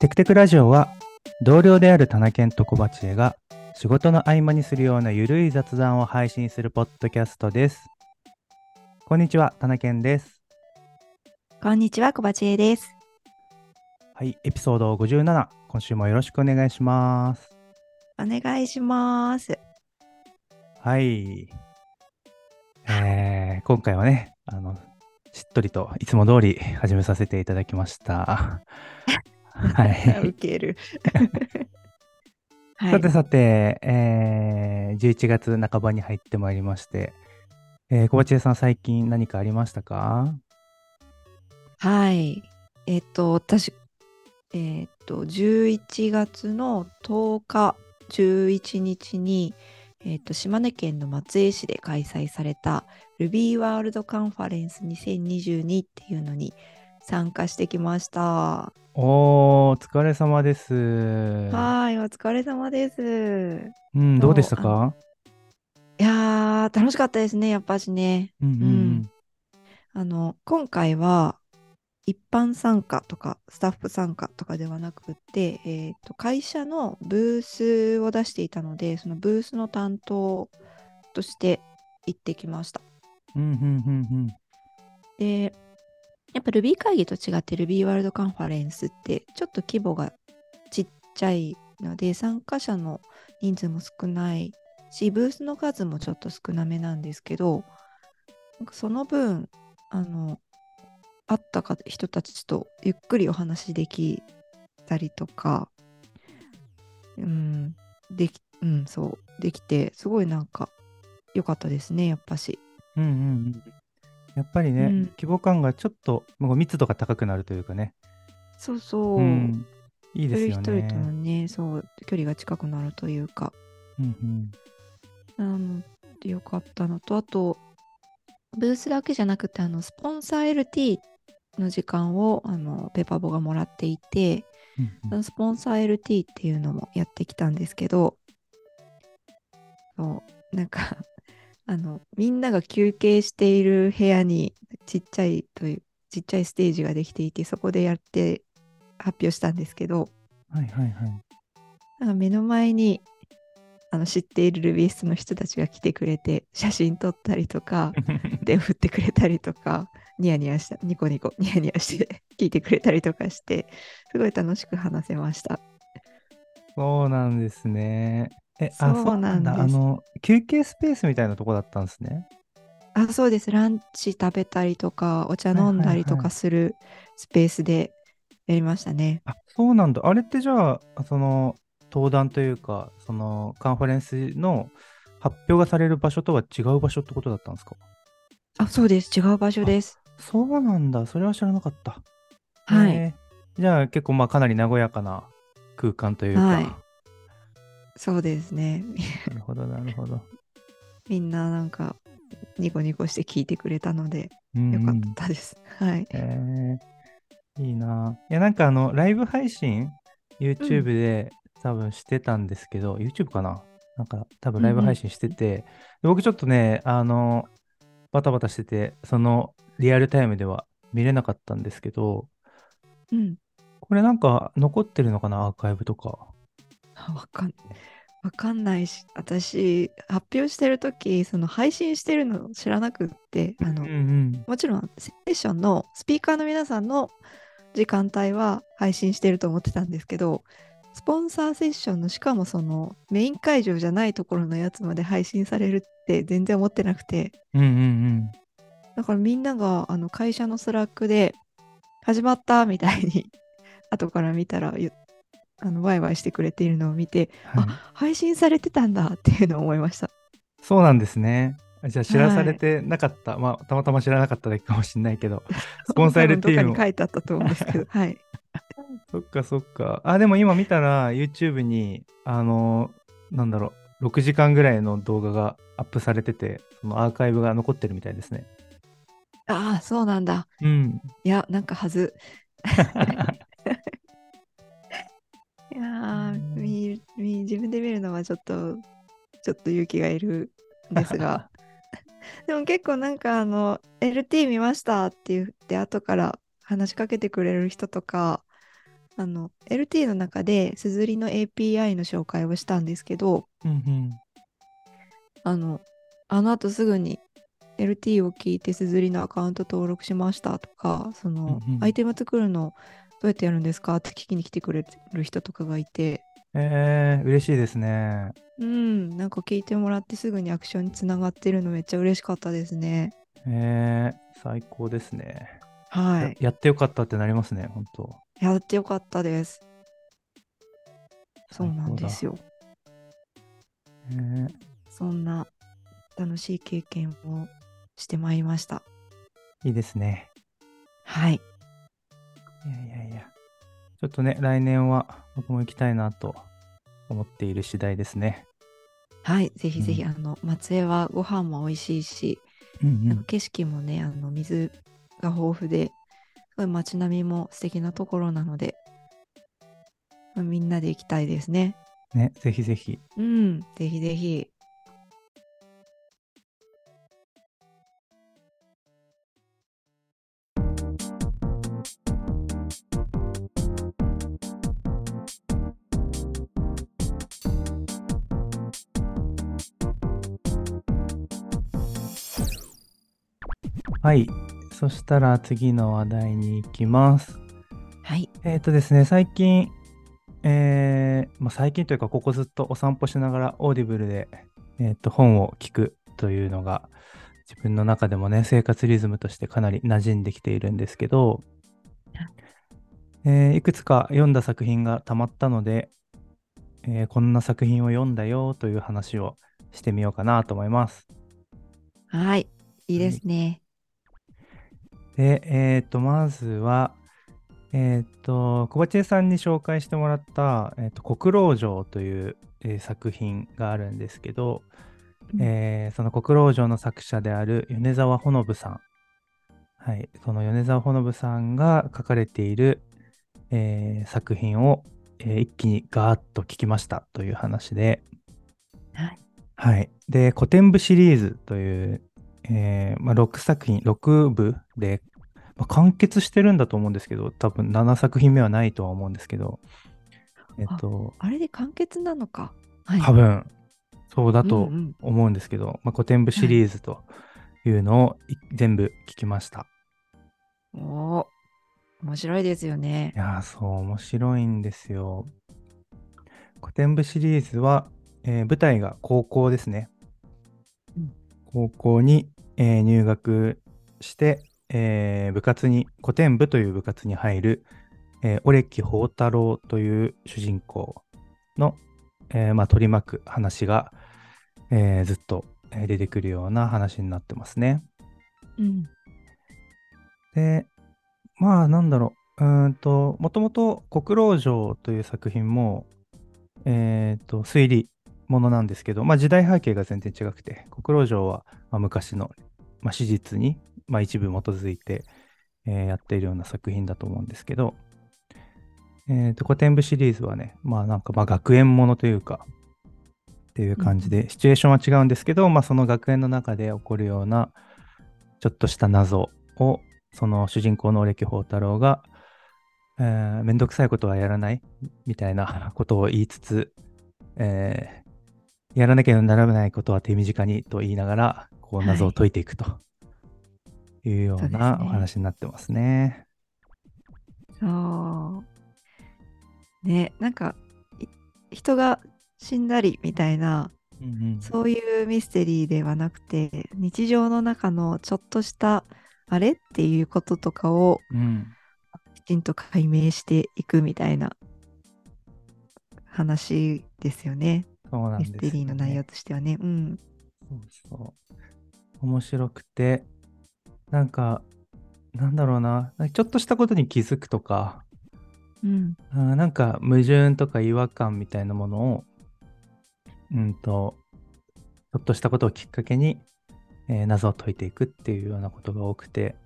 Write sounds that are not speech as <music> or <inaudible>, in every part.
テクテクラジオは同僚である田中健と小鉢江が仕事の合間にするようなゆるい雑談を配信するポッドキャストです。こんにちは、田中健です。こんにちは、小鉢江です。はい、エピソード57、今週もよろしくお願いします。お願いします。はい。えー、今回はね、あの、しっとりといつも通り始めさせていただきました。はい。ウケる。<laughs> はいさて。さて、えー、11月半ばに入ってまいりまして、えー、小鉢江さん最近何かありましたか？はい。えっ、と、私、えっ、と、11月の10日、11日に、えっ、と、島根県の松江市で開催された Ruby ワールドカンファレンス2022っていうのに参加してきました。おー、お疲れ様です。はい、お疲れ様です。うん、どうでしたあかいやー、楽しかったですね、やっぱしね。うんうんうん。あの今回は一般参加とかスタッフ参加とかではなくて、えーと会社のブースを出していたのでそのブースの担当として行ってきました。うんうんうんでやっぱ Ruby 会議と違って Ruby ワールドカンファレンスってちょっと規模がちっちゃいので参加者の人数も少ないしブースの数もちょっと少なめなんですけどその分あの会った人たちとゆっくりお話できたりとかうんできうんそうできてすごいなんか良かったですねやっぱし。うんうん。やっぱりね、うん規模感がちょっともう密度が高くなるというかね。そうそう。うん。いいですよ一人一人とのね。ね、そう、距離が近くなるというか、うんうん。なのでよかったのと、あと、ブースだけじゃなくて、あの、スポンサー LT の時間を、あの、ペパボがもらっていて、うんそのスポンサー LT っていうのもやってきたんですけど、そう、なんか、あの、みんなが休憩している部屋に、ちっちゃいという、ちっちゃいステージができていて、そこでやって発表したんですけど、はいはいはい。なんか目の前にあの知っているルビーストの人たちが来てくれて写真撮ったりとか <laughs> 手を振ってくれたりとかニヤニヤしたニコニコニヤニヤして <laughs> 聞いてくれたりとかしてすごい楽しく話せました。そうなんですね。え、あ、そうなんだ。あの、休憩スペースみたいなとこだったんですね。あそうですランチ食べたりとかお茶飲んだりとかするスペースでやりましたね。あ、そうなんだ。あれってじゃあ、その、登壇というか、その、カンファレンスの発表がされる場所とは違う場所ってことだったんですか？あそうです違う場所です。そうなんだ。それは知らなかった。はいへーじゃあ、結構、まあ、かなり和やかな空間というか。はいそうですねなるほど、なるほど。みんななんかニコニコして聞いてくれたのでうんよかうんったです。はい。へえいいな。いや、なんかあの、ライブ配信、YouTube で多分してたんですけど、YouTube かな？なんか多分ライブ配信してて、で僕ちょっとね、あの、バタバタしてて、そのリアルタイムでは見れなかったんですけど、うん。これなんか残ってるのかな？アーカイブとか。あわかんわかんないし、私、発表してるとき、その配信してるの知らなくって、あの、うんうん。もちろんセッションのスピーカーの皆さんの時間帯は配信してると思ってたんですけど、スポンサーセッションのしかもそのメイン会場じゃないところのやつまで配信されるって全然思ってなくて、うんうんうん。だからみんながあの会社のスラックで始まったみたいに <laughs> 後から見たらゆあのワイワイしてくれているのを見て、はいあ配信されてたんだっていうのを思いました。そうなんですね。じゃあ知らされてなかった。まあ、たまたま知らなかっただけかもしれないけど、<laughs> スポンサー多分どっ LT もかに書いてあったと思うんですけど、はい。<laughs> そっかそっか。あ、でも今見たら YouTube に、あの、なんだろう、6時間ぐらいの動画がアップされてて、そのアーカイブが残ってるみたいですね。ああ、そうなんだ。うん。いや、なんかはず。<laughs> いやー見見自分で見るのはちょっと、ちょっと勇気がいるんですが。<laughs> でも結構なんかあの、LT 見ましたって言って後から話しかけてくれる人とか、あの LT の中で、すずりの API の紹介をしたんですけど、うんうん。あの、あの後すぐに LT を聞いてすずりのアカウント登録しましたとか、その、うんうんアイテム作るのどうやってやるんですか？って聞きに来てくれる人とかがいて、えー、嬉しいですね。うん、なんか聞いてもらってすぐにアクションにつながってるのめっちゃ嬉しかったですね。えー、最高ですね。はい。ややってよかったってなりますね、本当。やってよかったです。そうなんですよ。よ。えーそんな楽しい経験をしてまいりました。いいですね。はい。いやいやいや。ちょっとね、来年は僕も行きたいなと思っている次第ですね。はい。ぜひぜひ、うんあの、松江はご飯も美味しいし、うんなんか景色もね、あの、水が豊富で、すごい街並みも素敵なところなので、まあみんなで行きたいですね。ね、ぜひぜひ。うん。ぜひぜひ。はい。そしたら次の話題に行きます。はい。えっ、とですね、最近、えーまあ、最近というか、ここずっとお散歩しながらオーディブルで、えー、と本を聞くというのが、自分の中でもね、生活リズムとしてかなり馴染んできているんですけど、えーいくつか読んだ作品がたまったので、えーこんな作品を読んだよという話をしてみようかなと思います。はい。いいですね。で、えっ、と、まずは、えっ、と、小鉢江さんに紹介してもらった、えっ、と、国老城という、えー作品があるんですけど、うんえーその国老城の作者である米沢ほのぶさん。はい。その米沢ほのぶさんが書かれている、えー作品を、えー一気にガーッと聞きましたという話で、はい。はい。で、古典部シリーズという、えーまあ、6作品、6部で、まあ、完結してるんだと思うんですけど、多分7作品目はないとは思うんですけど、えっと、あれで完結なのか。はい。多分、そうだと思うんですけど、まあ、古典部シリーズというのをい全部聞きました。おー面白いですよねい。やー、そう、面白いんですよ。古典部シリーズは、えー舞台が高校ですね。うん高校に、えー入学して、えー部活に、古典部という部活に入る、えー、オレキ宝太郎という主人公の、えーまあ、取り巻く話が、えーずっとえー出てくるような話になってますね。うん。で、まあ、なんだろう。うーんと、もともと国老城という作品も、えっ、と、推理ものなんですけど、まあ、時代背景が全然違くて、国老城は、まあ、昔の、まあ、史実に、まあ、一部基づいて、えーやっているような作品だと思うんですけど、えっ、と、古典部シリーズはね、まあ、なんか、まあ、学園ものというか、っていう感じで、シチュエーションは違うんですけど、まあ、その学園の中で起こるような、ちょっとした謎を、その主人公の歴宝太郎が、えーめんどくさいことはやらないみたいなことを言いつつ、えーやらなきゃならないことは手短にと言いながら、こうはい謎を解いていくというよそうなお話になってますね。そう。ね、なんか、い人が死んだりみたいな、うんうんそういうミステリーではなくて、日常の中のちょっとした、あれっていうこととかをうんきちんと解明していくみたいな話ですよね。そうなんですよねミステリーの内容としてはね。うん。そうそう。面白くて、なんか、なんだろうな、ちょっとしたことに気づくとか、うん。あーなんか矛盾とか違和感みたいなものを、うんと、ちょっとしたことをきっかけに、えー謎を解いていくっていうようなことが多くて、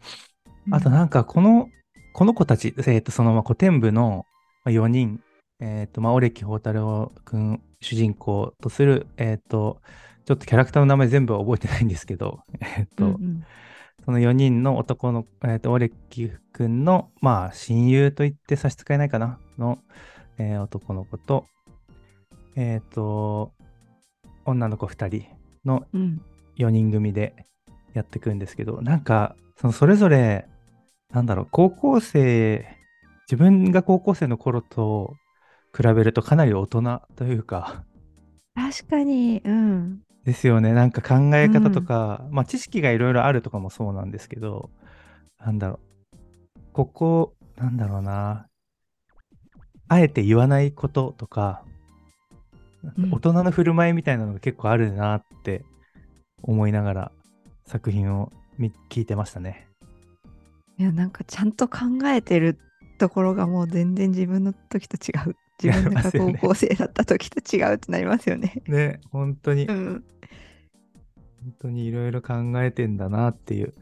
あとなんかこの、この子たち、えーとそのまあ古典部の4人、えっ、と、まあ、オレキ宝太郎くん主人公とする、えっ、と、ちょっとキャラクターの名前全部は覚えてないんですけど、<laughs> えっ、と、うんうんその4人の男の、えー、とオレキ君の、まあ、親友と言って差し支えないかなの、えー男の子と、えっ、と、女の子2人のうん。4人組でやっていくんですけど、なんか、そのそれぞれ、なんだろう、高校生、自分が高校生の頃と比べるとかなり大人というか、確かに、うん。ですよね。なんか考え方とか、まあ知識がいろいろあるとかもそうなんですけど、なんだろう。ここ、なんだろうな。あえて言わないこととか、うん大人の振る舞いみたいなのが結構あるなって思いながら作品を見聞いてましたね。いや、なんかちゃんと考えてるところがもう全然自分の時と違う。自分が高校生だった時と違うってなりますよね。<laughs> ね、本当に、本うん。当にいろいろ考えてんだなっていう。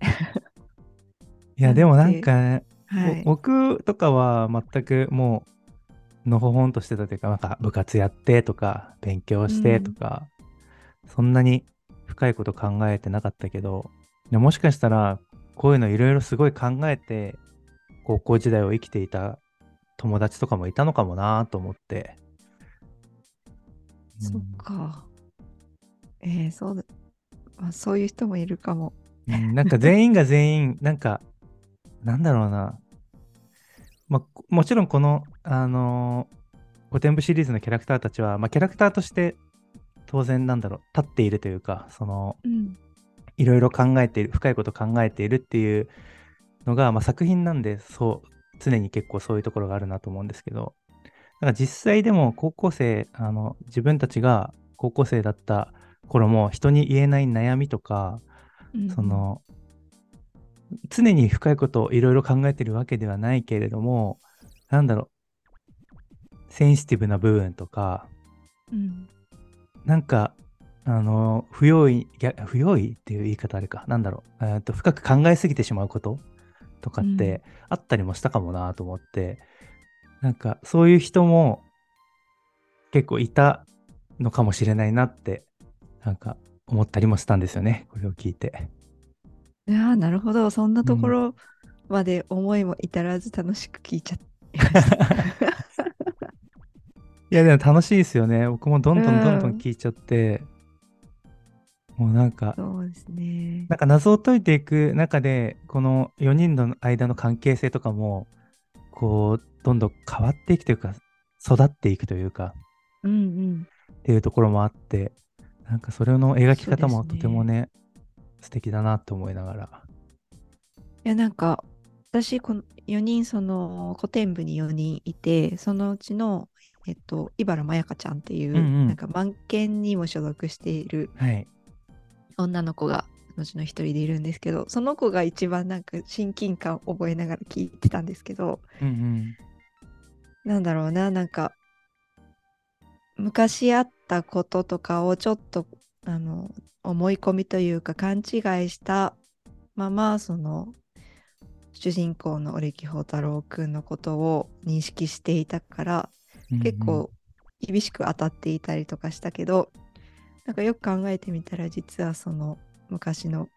<laughs> いや、でもなんかね、はい。お僕とかは全くもうのほほんとしてたというかなんか部活やってとか勉強してとか、そんなに深いこと考えてなかったけどでもしかしたらこういうのいろいろすごい考えて高校時代を生きていた友達とかもいたのかもなと思って、そっか。えー、そうだ。まあ、そういう人もいるかも。なんか全員が全員 <laughs> なんかなんだろうなまあこもちろんこのあのー、古典部シリーズのキャラクターたちは、まあ、キャラクターとして当然なんだろう立っているというかそのうん。いろいろ考えている深いこと考えているっていうのが、まあ、作品なんでそう常に結構そういうところがあるなと思うんですけどだから実際でも高校生あの自分たちが高校生だった頃も人に言えない悩みとかうんそ、の常に深いことをいろいろ考えてるわけではないけれどもなんだろうセンシティブな部分とかうん。なんかあの不用意不用意っていう言い方あれかなんだろう、えーと深く考えすぎてしまうこととかってあったりもしたかもなと思って、なんかそういう人も結構いたのかもしれないなってなんか思ったりもしたんですよねこれを聞いて。いやーなるほど。そんなところまで思いも至らず楽しく聞いちゃって。<laughs> いやでも楽しいですよね。僕もどんどんどんどうんん聞いちゃって、もうなんか、そうですね。なんか謎を解いていく中で、この4人の間の関係性とかも、こう、どんどん変わっていくというか、育っていくというか、うんうん。っていうところもあって、なんかそれの描き方もとてもね、素敵だなと思いながら。いや、なんか、私、この4人、その、古典部に4人いて、そのうちの、えっと、茨まやかちゃんっていう、うんうんなんか、満研にも所属しているはい。女の子が、そのうちの一人でいるんですけど、その子が一番なんか親近感を覚えながら聞いてたんですけど、うんうん。なんだろうな、なんか、昔あったこととかをちょっと、あの、思い込みというか勘違いしたまま、その、主人公の折木宝太郎くんのことを認識していたから、結構厳しく当たっていたりとかしたけど、なんかよく考えてみたら、実はその昔の、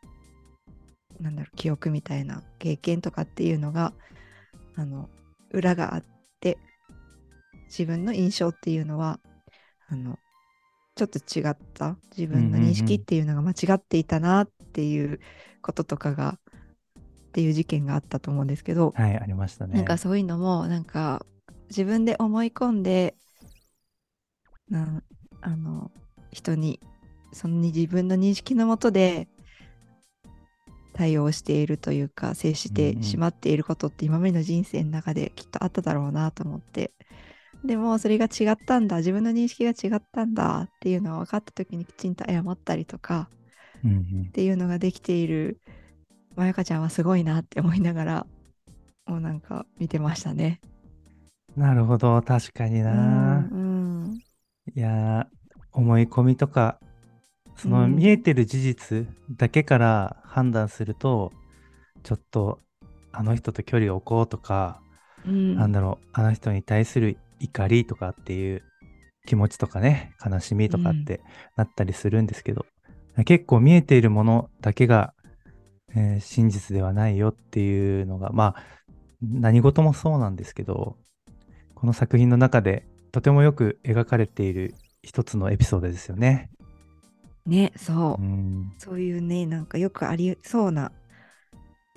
なんだろう、記憶みたいな経験とかっていうのが、あの、裏があって、自分の印象っていうのは、あの、ちょっと違った自分の認識っていうのが間違っていたなっていうこととかが、っていう事件があったと思うんですけど、はい、ありましたね。なんかそういうのもなんか自分で思い込んでなんあの人にその自分の認識のもとで対応しているというか接しうんうんてしまっていることって今までの人生の中できっとあっただろうなと思って。でもそれが違ったんだ。自分の認識が違ったんだ。っていうのは分かった時にきちんと謝ったりとかうんうん。っていうのができている。まやかちゃんはすごいなって思いながらもうなんか見てましたね。なるほど、確かにな。うん。いやー思い込みとかそのうん。見えてる事実だけから判断すると、ちょっとあの人と距離を置こうとか、うん。なんだろうあの人に対する怒りとかっていう気持ちとかね悲しみとかってなったりするんですけど、結構見えているものだけが、えー真実ではないよっていうのが、まあ、何事もそうなんですけど、この作品の中でとてもよく描かれている一つのエピソードですよね。ね、そうう。ん。そういうね、なんかよくありそうな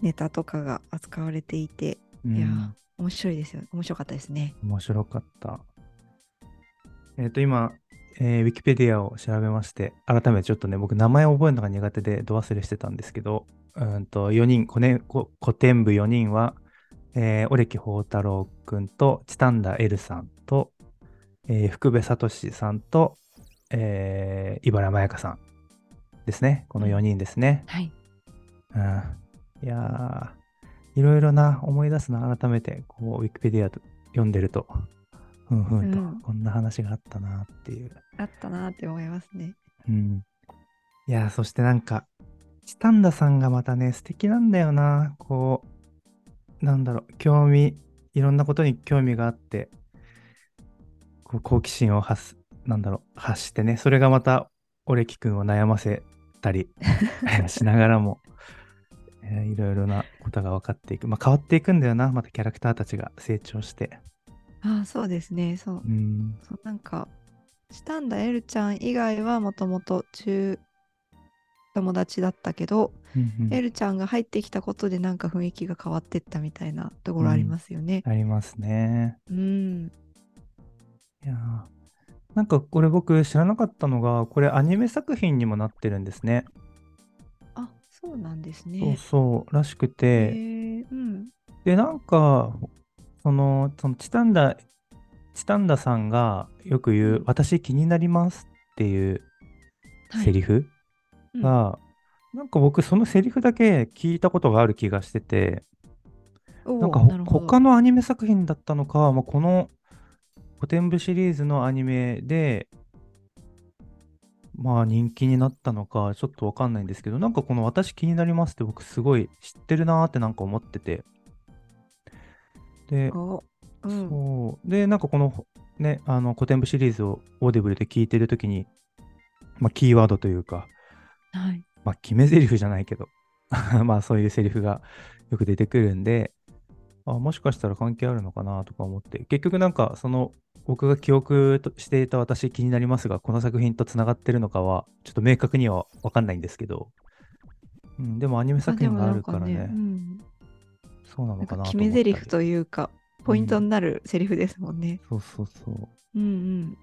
ネタとかが扱われていて、うんいやー、面白いですよ。面白かったですね。面白かった。えっ、と、今、えー、ウィキペディアを調べまして、改めてちょっとね、僕、名前を覚えるのが苦手で、ど忘れしてたんですけど、うんと、4人、古典古古典部4人は、えー、オレキ宝太郎くんと、チタンダエルさんと、えー福部聡さんと、えー、茨まやかさんですね。この4人ですね。はい。うん、いやー、いろいろな思い出すな、改めて、こう、ウィキペディアと読んでると、ふんふんと、うんこんな話があったなっていう。あったなーって思いますね。うん。いやー、そしてなんか、チタンダさんがまたね、素敵なんだよな。こう、なんだろう、興味、いろんなことに興味があって、好奇心を発す、なんだろう、発してね、それがまた、オレキ君を悩ませたり <laughs> しながらも、えーいろいろなことが分かっていく。まあ、変わっていくんだよな、またキャラクターたちが成長して。ああ、そうですね。そうう。ん。そうなんか、チタンダエルちゃん以外はもともと中友達だったけど、うんうんエルちゃんが入ってきたことでなんか雰囲気が変わってったみたいなところありますよね。ありますね。うん。いやーなんかこれ僕知らなかったのが、これアニメ作品にもなってるんですね。あ、そうなんですそうね。そう、らしくへて。ーうん。で、なんか、その、そのチタンダ、チタンダさんがよく言う、うん私気になりますっていうはいセリフうんが、なんか僕そのセリフだけ聞いたことがある気がしてて、なんかほなるほど他のアニメ作品だったのか、まあ、この古典部シリーズのアニメで、まあ人気になったのか、ちょっとわかんないんですけど、なんかこの私気になりますって僕すごい知ってるなーってなんか思ってて。で、おうん。そう。で、なんかこのね、あの古典部シリーズをオーディブルで聞いてるときに、まあキーワードというか、はい。まあ、決め台詞じゃないけど、<laughs> まあそういうセリフがよく出てくるんで、あもしかしたら関係あるのかなとか思って、結局なんかその僕が記憶としていた私気になりますが、この作品とつながってるのかは、ちょっと明確には分かんないんですけど、うん、でもアニメ作品があるからね、あでもなんかうん、そうなのかなと決め台詞というか、ポイントになるセリフですもんね。そうそうそう。うんうん。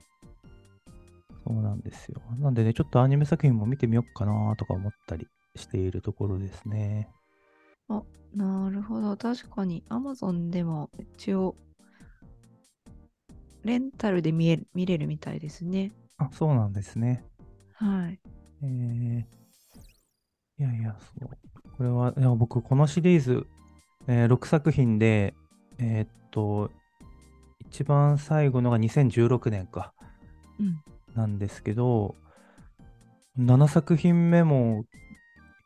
そうなんですよ。なんでね、ちょっとアニメ作品も見てみようかなとか思ったりしているところですね。なるほど。確かに Amazon でも一応、レンタルで見える見れるみたいですね。あ、そうなんですね。はい。えー、いやいや、そう。これは、いや僕、このシリーズ、えー6作品で、えーっと、一番最後のが2016年か、うん。なんですけど、7作品目も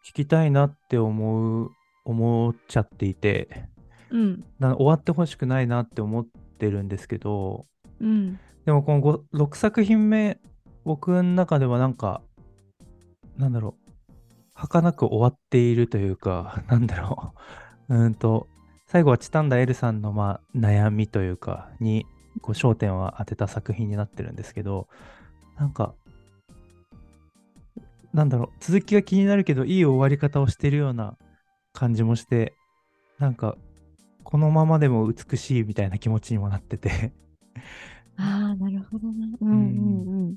聞きたいなって思う、思っちゃっていて、うん。な終わってほしくないなって思ってるんですけど、うん。でもこの6作品目、僕の中ではなんか、なんだろう、儚く終わっているというか、<laughs> なんだろう、うんと、最後はチタンダエルさんのまあ悩みというか、にこう焦点を当てた作品になってるんですけど、なんか、なんだろう、続きが気になるけど、いい終わり方をしてるような感じもして、なんか、このままでも美しいみたいな気持ちにもなってて、ああ、なるほどな。うんうんうん。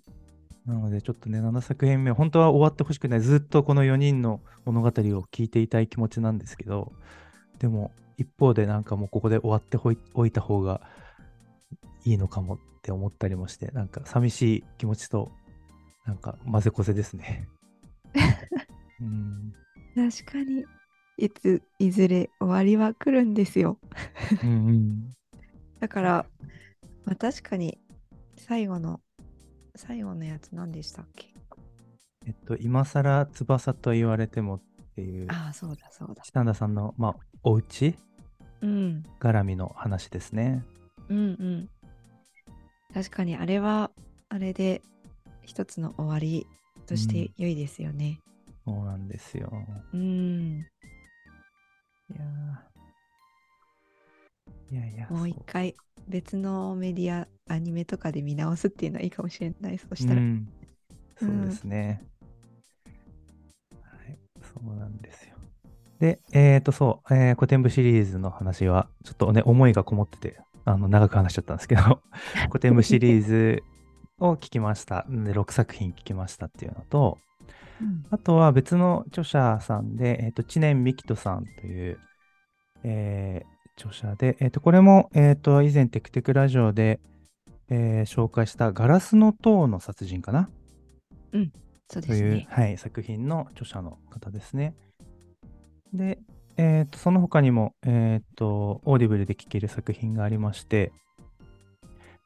なのでちょっとね、7作品目、本当は終わってほしくない。ずっとこの4人の物語を聞いていたい気持ちなんですけど、でも一方でなんかもうここで終わってほいおいた方がいいのかもって思ったりもして、なんか寂しい気持ちと、なんか混ぜこぜですね。<laughs> うん、確かに、いつ、いずれ終わりは来るんですよ。うんうんだから、まあ確かに、最後の、最後のやつ何でしたっけ？えっと、今更翼と言われてもっていう、ああ、そうだそうだ。チタンダさんの、まあ、お家？うん。絡みの話ですね。うんうん。確かにあれはあれで一つの終わりとして良いですよね。そうなんですよ。うん。いやーいやいや。もう一回別のメディア、アニメとかで見直すっていうのはいいかもしれない。そしたら。うん、そうですね。はい、そうなんですよ。で、えっ、と、そう、えー古典部シリーズの話は、ちょっとね、思いがこもってて、あの、長く話しちゃったんですけど、<laughs> 古典部シリーズを聞きました。で、6作品聞きましたっていうのと、うんあとは別の著者さんで、えっ、と、知念実希人さんという、えー著者で、えっ、と、これも、えっ、と、以前テクテクラジオで、えー紹介したガラスの塔の殺人かな？そうでという、すね。はい、作品の著者の方ですね。で、えーとその他にも、えーと、オーディブルで聴ける作品がありまして、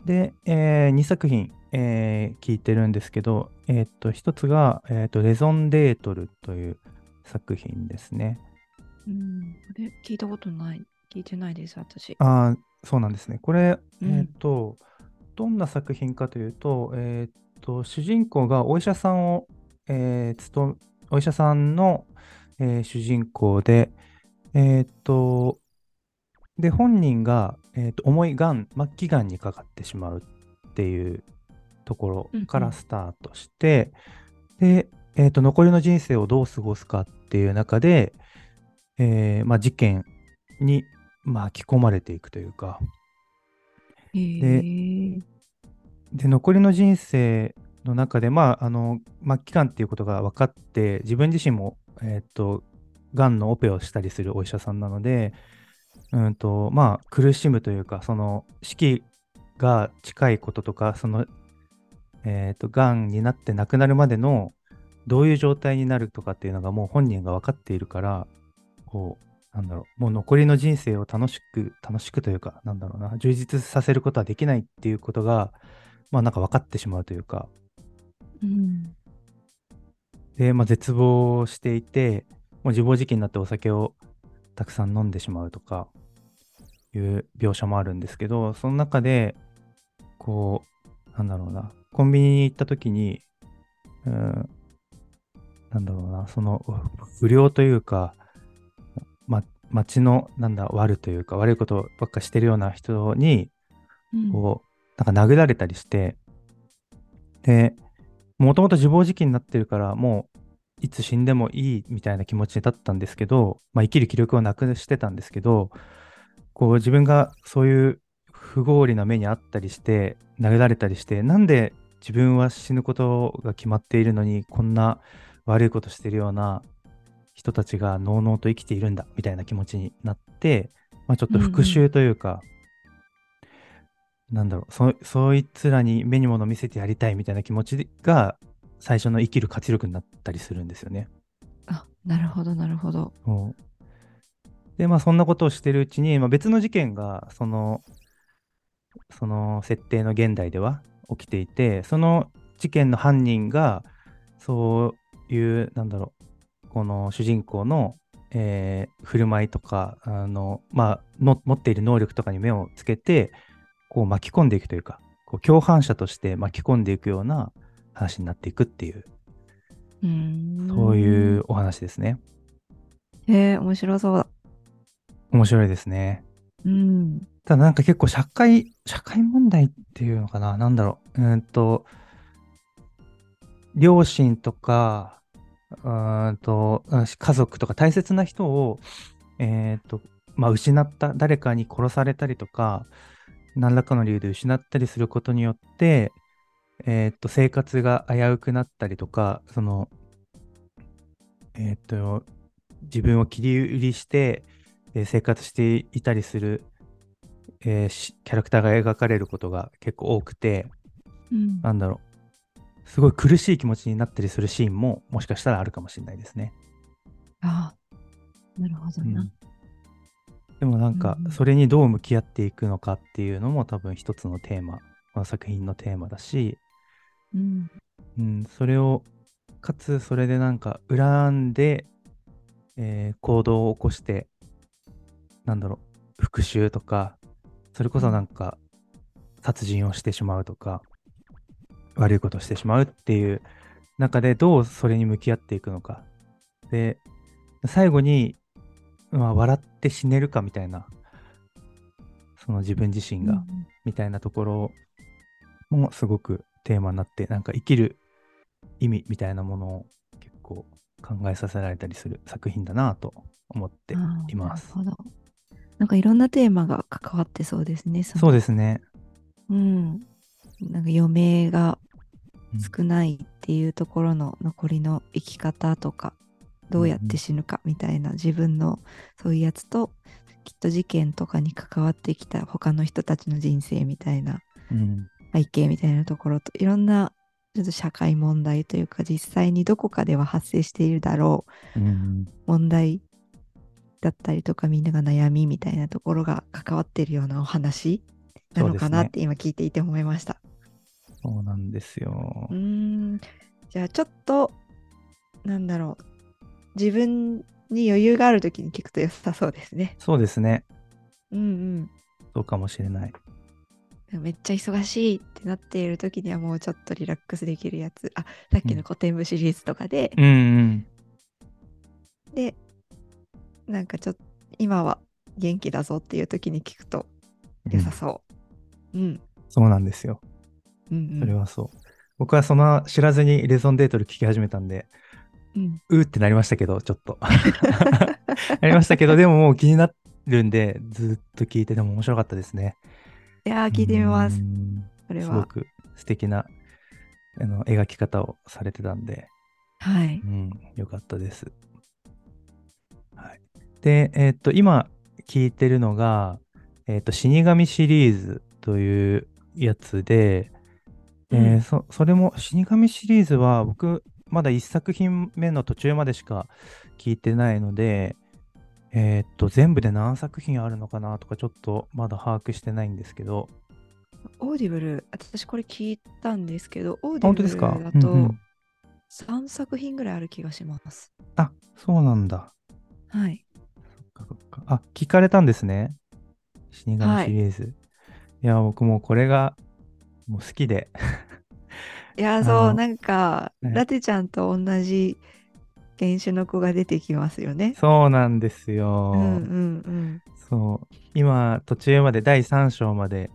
で、え2作品、えー聞いてるんですけど、えーと、一つが、えーと、レゾンデートルという作品ですね。うん。これ聞いたことない。聞いてないです、私。あーそうなんですね。これ、うんえっ、と、どんな作品かというと、えっ、と、主人公がお医者さんを、えー務めお医者さんの、えー主人公で、えっ、と、で、本人が、えーと重いがん、末期がんにかかってしまうっていうところからスタートして、で、えーと、残りの人生をどう過ごすかっていう中で、えーまあ、事件に巻き込まれていくというか。で、残りの人生の中で、まあ、あの、末期がんっていうことが分かって、自分自身も、えっ、と、がんのオペをしたりするお医者さんなので、うんと、まあ、苦しむというか、その、死期が近いこととか、その、えっ、と、がんになって亡くなるまでの、どういう状態になるとかっていうのがもう本人が分かっているから、こう、なんだろう、もう残りの人生を楽しく、楽しくというか、なんだろうな、充実させることはできないっていうことが、まあなんか分かってしまうというか、うん。で、まあ絶望していて、もう自暴自棄になってお酒をたくさん飲んでしまうとか、いう描写もあるんですけど、その中で、こう、なんだろうな、コンビニに行った時に、うん、なんだろうな、その不良というか、ま、街の、なんだ、悪というか、悪いことばっかしてるような人に、うん。こう、なんか殴られたりして、で、もともと自暴自棄になってるから、もういつ死んでもいいみたいな気持ちだったんですけど、まあ、生きる気力をなくしてたんですけど、こう自分がそういう不合理な目にあったりして、殴られたりして、なんで自分は死ぬことが決まっているのに、こんな悪いことしてるような人たちがのうのうと生きているんだみたいな気持ちになって、まあ、ちょっと復讐というか、なんだろうそ、そいつらに目に物見せてやりたいみたいな気持ちが最初の生きる活力になったりするんですよね。あ、なるほど、なるほど。で、まあそんなことをしてるうちに、まあ、別の事件がその、その設定の現代では起きていて、その事件の犯人がそういう、なんだろう、この主人公の、えー振る舞いとか、あの、まあの、持っている能力とかに目をつけて、こう巻き込んでいくというか、こう共犯者として巻き込んでいくような話になっていくっていう、う。そういう。お話ですね。へえ、面白そう。面白いですね。うん。ただなんか結構社会、社会問題っていうのかな、なんだろう、うーんと、両親とか、うーんと、あ家族とか大切な人を、えーと、まあ、失った、誰かに殺されたりとか、何らかの理由で失ったりすることによって、えーと、生活が危うくなったりとか、その、えーと、自分を切り売りして、えー生活していたりするえーしキャラクターが描かれることが結構多くて、うん。なんだろう、すごい苦しい気持ちになったりするシーンももしかしたらあるかもしれないですね。あなるほどな。でもなんかうんうんそれにどう向き合っていくのかっていうのも多分一つのテーマ、この作品のテーマだし、うん。うん、それをかつそれでなんか恨んで、えー行動を起こしてなんだろう復讐とかそれこそなんか殺人をしてしまうとか悪いことをしてしまうっていう中でどうそれに向き合っていくのか。で、最後に、まあ、笑って死ねるかみたいな、その自分自身が、みたいなところもすごくテーマになって、なんか生きる意味みたいなものを結構考えさせられたりする作品だなと思っています。なるほど。なんかいろんなテーマが関わってそうですね。そうですね。うん。なんか余命が少ないっていうところの残りの生き方とか、どうやって死ぬかみたいな自分のそういうやつと、きっと事件とかに関わってきた他の人たちの人生みたいな背景みたいなところと、いろんなちょっと社会問題というか実際にどこかでは発生しているだろう問題だったりとかみんなが悩みみたいなところが関わっているようなお話なのかなって今聞いていて思いました。そうなんですよ。うん。じゃあちょっと、なんだろう。自分に余裕がある時に聞くと良さそうですね。そうですね。うんうん。そうかもしれない。めっちゃ忙しいってなっている時にはもうちょっとリラックスできるやつ。あ、さっきの古典部シリーズとかで。うん、うん、で、なんかちょっと今は元気だぞっていう時に聞くと良さそう。うん。うん、そうなんですよ。うんうん、それはそう。僕はその知らずにレゾンデートル聞き始めたんで、うん、うーってなりましたけど、ちょっと。<laughs> なりましたけど、<laughs> でももう気になるんで、ずっと聞いてても面白かったですね。いやー、聞いてみます。これは。すごく素敵なあの描き方をされてたんで、はい。うん、よかったです。はい。で、えー、っと、今聞いてるのが、えー、っと、死神シリーズというやつで、えー、そそれも死神シリーズは僕まだ1作品目の途中までしか聞いてないので、えー、っと全部で何作品あるのかなとかちょっとまだ把握してないんですけど。オーディブル私これ聞いたんですけどオーディブルだと3作品ぐらいある気がします、あそうなんだ。はい。そっかそっか。あ聞かれたんですね。死神シリーズ、はい、いや僕もこれがもう好きでいや、そう、なんか、ね、ラテちゃんと同じ犬種の子が出てきますよね。そうなんですよ。うんうんうん。そう。今、途中まで第3章まで、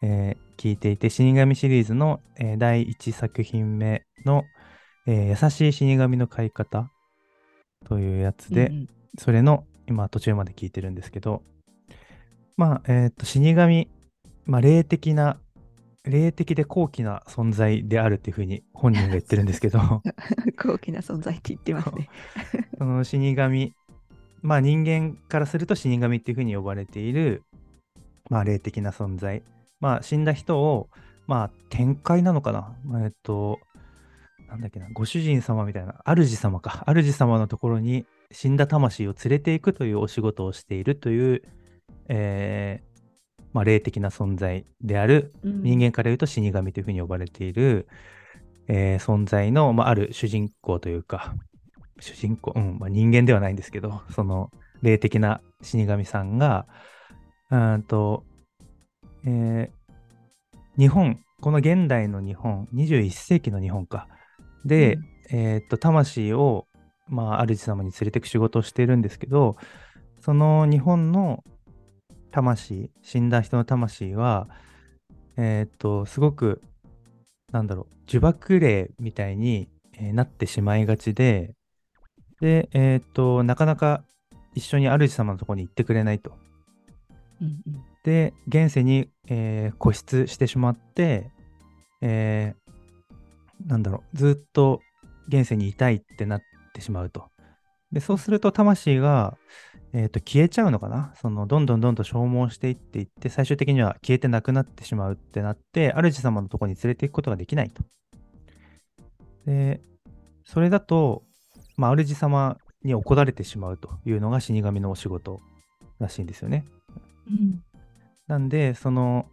えー、聞いていて、死神シリーズの、えー、第1作品目の、えー、優しい死神の飼い方というやつで、うんうん、それの今途中まで聞いてるんですけど、まあ、えっ、と、死神、まあ、霊的な霊的で高貴な存在であるっていうふうに本人が言ってるんですけど。<laughs> 高貴な存在って言ってますね。その死神まあ人間からすると死神っていうふうに呼ばれているまあ霊的な存在。まあ死んだ人をまあ展開なのかな、えっとなんだっけな。ご主人様みたいな。主様か。主様のところに死んだ魂を連れていくというお仕事をしているという、えー、まあ、霊的な存在である、うん、人間から言うと死神というふうに呼ばれている、えー、存在の、まあ、ある主人公というか、主人公、うんまあ、人間ではないんですけど、その霊的な死神さんが、うんと、えー、日本、この現代の日本、21世紀の日本か、で、うん、えっと、魂を、まあ、主様に連れていく仕事をしているんですけど、その日本の魂、死んだ人の魂は、えー、っと、すごく、なんだろう、呪縛霊みたいに、えー、なってしまいがちで、で、えー、っと、なかなか一緒に主様のところに行ってくれないと。うんうん、で、現世に、えー、固執してしまって、えー、なんだろう、ずっと現世にいたいってなってしまうと。で、そうすると魂が、えー、と消えちゃうのかな？そのどんどんどんどん消耗していっていって最終的には消えてなくなってしまうってなって主様のところに連れていくことができないと。でそれだと、まあ、主様に怒られてしまうというのが死神のお仕事らしいんですよね。うん、なんでその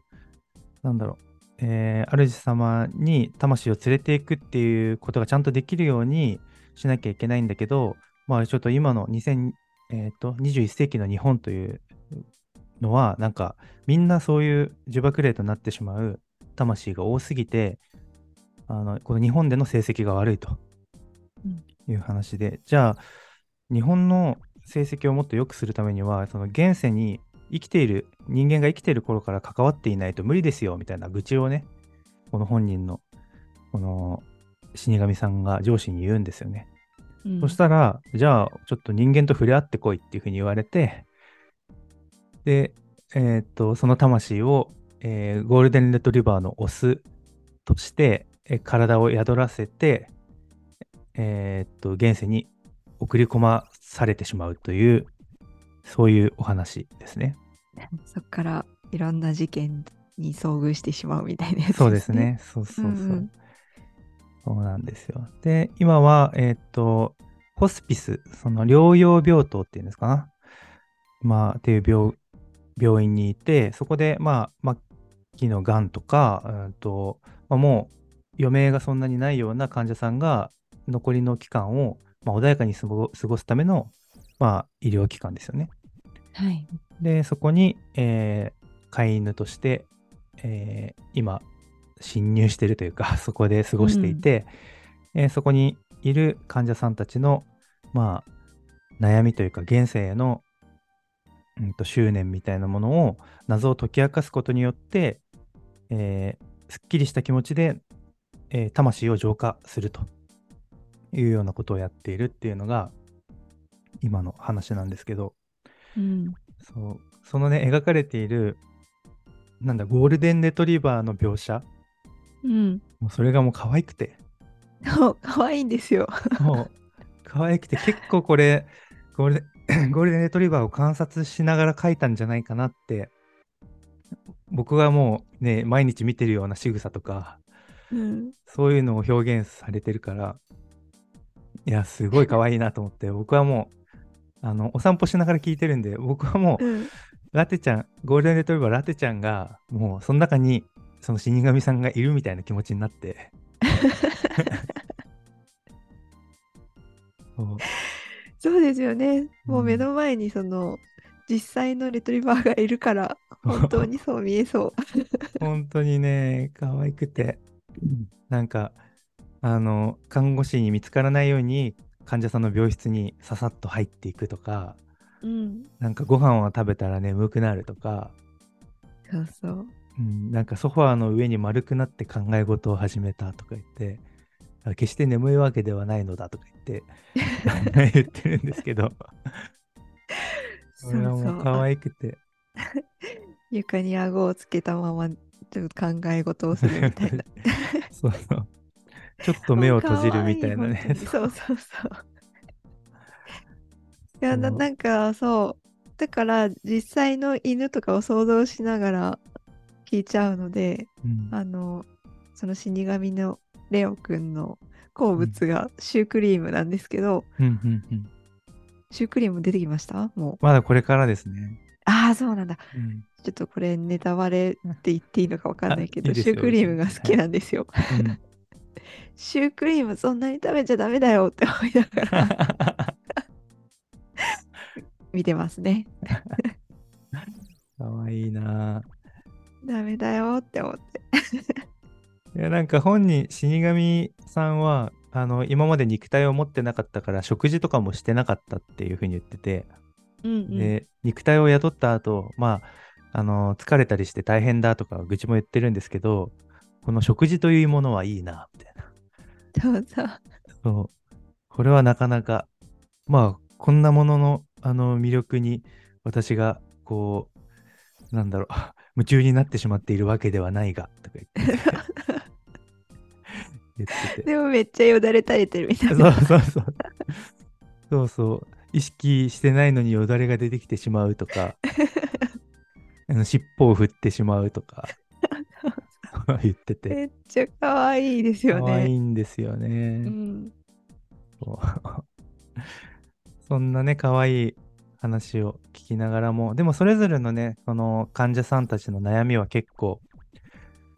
なんだろうえー、主様に魂を連れていくっていうことがちゃんとできるようにしなきゃいけないんだけど、まあちょっと今のえっ、ー、と、21世紀の日本というのは、なんか、みんなそういう呪縛霊となってしまう魂が多すぎて、あのこの日本での成績が悪いという話で、じゃあ日本の成績をもっと良くするためにはその現世に生きている人間が生きている頃から関わっていないと無理ですよみたいな愚痴をねこの本人のこの死神さんが上司に言うんですよね。うんそしたら、じゃあ、ちょっと人間と触れ合ってこいっていうふうに言われて、で、えーっと、その魂を、えーゴールデンレトリバーのオスとして、えー体を宿らせて、えーっと、現世に送り込まされてしまうという、そういうお話ですね。そっからいろんな事件に遭遇してしまうみたいなやつそうです。ね。そうそうそう。うんうんそうなんですよ。で、今は、えーっと、ホスピス、その療養病棟っていうんですかな？まあ、っていう病病院にいて、そこで、まあ、末期のがんとか、うんとまあ、もう余命がそんなにないような患者さんが、残りの期間を、まあ、穏やかに過ご過ごすための、まあ、医療機関ですよね。はい。で、そこに、えー飼い犬として、えー今、侵入してるというか、<laughs> そこで過ごしていて、えーそこにいる患者さんたちの、まあ、悩みというか、現世への、うん、と執念みたいなものを、謎を解き明かすことによって、えーすっきりした気持ちで、えー魂を浄化するというようなことをやっているっていうのが、今の話なんですけど、うん。そう、そのね、描かれている、なんだ、ゴールデンレトリバーの描写、うん。もうそれがもう可愛くて、そう、可愛いんですよ。もう可愛くて、結構これ、<laughs> ゴールデン <coughs> ゴールデンレトリバーを観察しながら描いたんじゃないかなって、僕がもうね、毎日見てるような仕草とか、うん。そういうのを表現されてるから、いや、すごい可愛いなと思って、僕はもう、あの、お散歩しながら聞いてるんで、僕はもう、うん。ラテちゃん、ゴールデンレトリバーラテちゃんが、もうその中にその死神さんがいるみたいな気持ちになって。<laughs> そうですよね。もううん目の前にその、実際のレトリバーがいるから、本当にそう見えそう。<laughs> 本当にね、可愛くて、なんか、あの、看護師に見つからないように患者さんの病室にささっと入っていくとか、うん。なんかご飯を食べたら眠くなるとか、そうそう。うん、なんかソファーの上に丸くなって考え事を始めたとか言って、あ決して眠いわけではないのだとか言って <laughs> 言ってるんですけど、そこれは。もう可あ愛くて、床に顎をつけたまま、ちょっと考え事をするみたいな。<laughs> そうそう。ちょっと目を閉じるみたいなねそうそうそう。いやな、なんかそう。だから実際の犬とかを想像しながら聞いちゃうので、うんあの、その死神のレオくんの好物がシュークリームなんですけど、うんうんうんシュークリーム出てきました？もう。まだこれからですね。ああ、そうなんだ。うんちょっとこれネタバレって言っていいのかわかんないけど、シュークリームが好きなんですよ。うん <laughs> シュークリームそんなに食べちゃダメだよって思いながら <laughs> 見てますね。ダメだよって思って。<laughs> いやなんか本人死神さんはあの今まで肉体を持ってなかったから食事とかもしてなかったっていうふうに言ってて、うんうん。で肉体を雇った後まああの疲れたりして大変だとか愚痴も言ってるんですけどこの食事というものはいいなみたいなそうそう。そうこれはなかなかまあこんなもののあの魅力に私がこうなんだろう夢中になってしまっているわけではないがとか言って言っててでもめっちゃよだれ垂れてるみたいそうな。そうそう。そうそう。意識してないのによだれが出てきてしまうとか、<laughs> あの尻尾を振ってしまうとか、言ってて、めっちゃ可愛いですよ可愛ね。いんですようね。ん。そう <laughs> そんなね、可愛い話を聞きながらも、でもそれぞれのね、その患者さんたちの悩みは結構、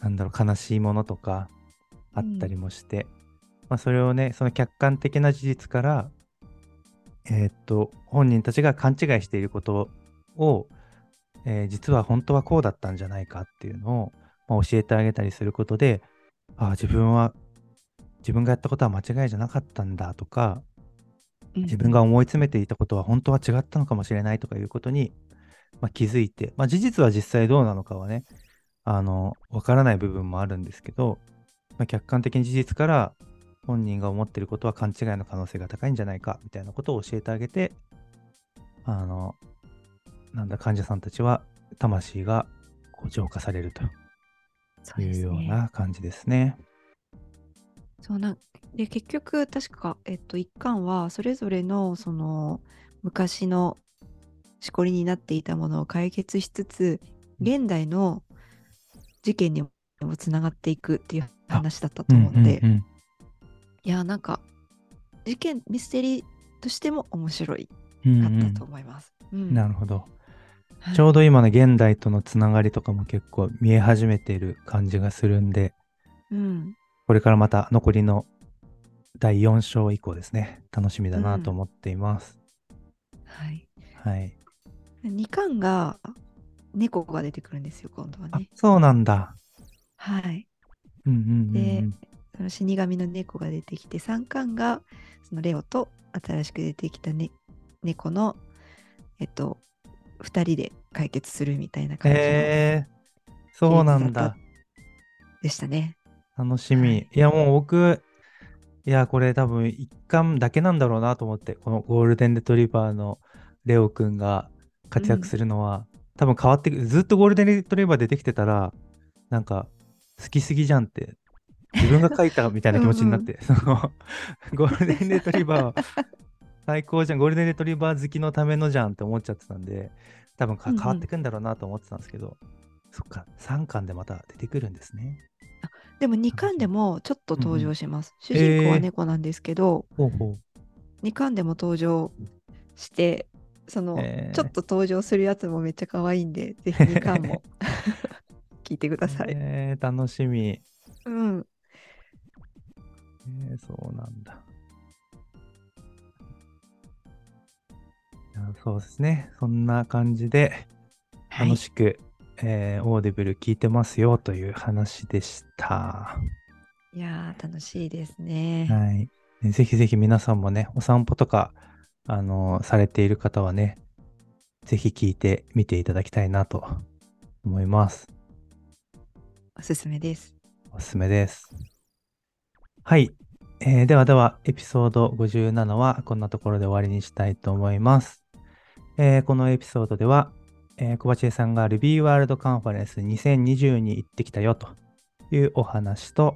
なんだろう、悲しいものとかあったりもして、まあ、それをね、その客観的な事実から、えーっと、本人たちが勘違いしていることを、えー実は本当はこうだったんじゃないかっていうのを、まあ、教えてあげたりすることで、ああ、自分は自分がやったことは間違いじゃなかったんだとか、うん自分が思い詰めていたことは本当は違ったのかもしれないとかいうことに、まあ、気づいて、まあ、事実は実際どうなのかはね、あの、わからない部分もあるんですけど、まあ、客観的に事実から本人が思っていることは勘違いの可能性が高いんじゃないかみたいなことを教えてあげて、あの、なんだ、患者さんたちは魂がこう浄化されるというよう。な感じですね。そうなんで結局確か、えっと、一巻はそれぞれのその昔のしこりになっていたものを解決しつつ現代の事件にもつながっていくっていう話だったと思うので、うんうんうん。いやなんか事件ミステリーとしても面白いうんかうんったと思います。うん。なるほど。はい。ちょうど今の現代とのつながりとかも結構見え始めている感じがするんで、うん。これからまた残りの第4章以降ですね、楽しみだなと思っています。はい、はい。2巻が猫が出てくるんですよ今度はあね。、そうなんだ。はいうんうんうんうんでその死神の猫が出てきて3巻がそのレオと新しく出てきた、ね、猫のえっと2人で解決するみたいな感じのへえそうなんだ。でしたね。楽しみ。はいい、や、もう僕、いや、これ多分一巻だけなんだろうなと思って、このゴールデンレトリバーのレオくんが活躍するのは、多分変わってくずっとゴールデンレトリバー出てきてたら、なんか、好きすぎじゃんって、自分が書いたみたいな気持ちになって、<laughs> その、ゴールデンレトリバー、最高じゃん、ゴールデンレトリバー好きのためのじゃんって思っちゃってたんで、多分変わってくんだろうなと思ってたんですけど、そっか、3巻でまた出てくるんですね。でも2巻でもちょっと登場します。主ん人公はえー猫なんですけど、ほうほう。2巻でも登場してその、えーちょっと登場するやつもめっちゃ可愛いんでぜひ2巻も <laughs> 聞いてください。えー、楽しみ。うん、えー、そうなんだ。そうですね。そんな感じではい楽しく、えーオーディブル聞いてますよという話でした。いやー楽しいですね。はい。ねぜひぜひ皆さんもね、お散歩とか、あのーされている方はね、ぜひ聞いてみていただきたいなと思います。おすすめです。おすすめです。はい。えーではでは、エピソード57はこんなところで終わりにしたいと思います。えーこのエピソードでは、えー小鉢江さんが Ruby World Conference 2020に行ってきたよというお話と、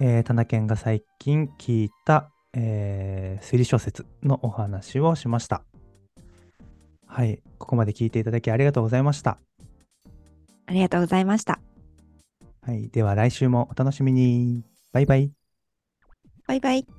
えー、田中健が最近聞いた、えー推理小説のお話をしました。はい。ここまで聞いていただきありがとうございました。ありがとうございました。はい。では来週もお楽しみに。バイバイ。バイバイ。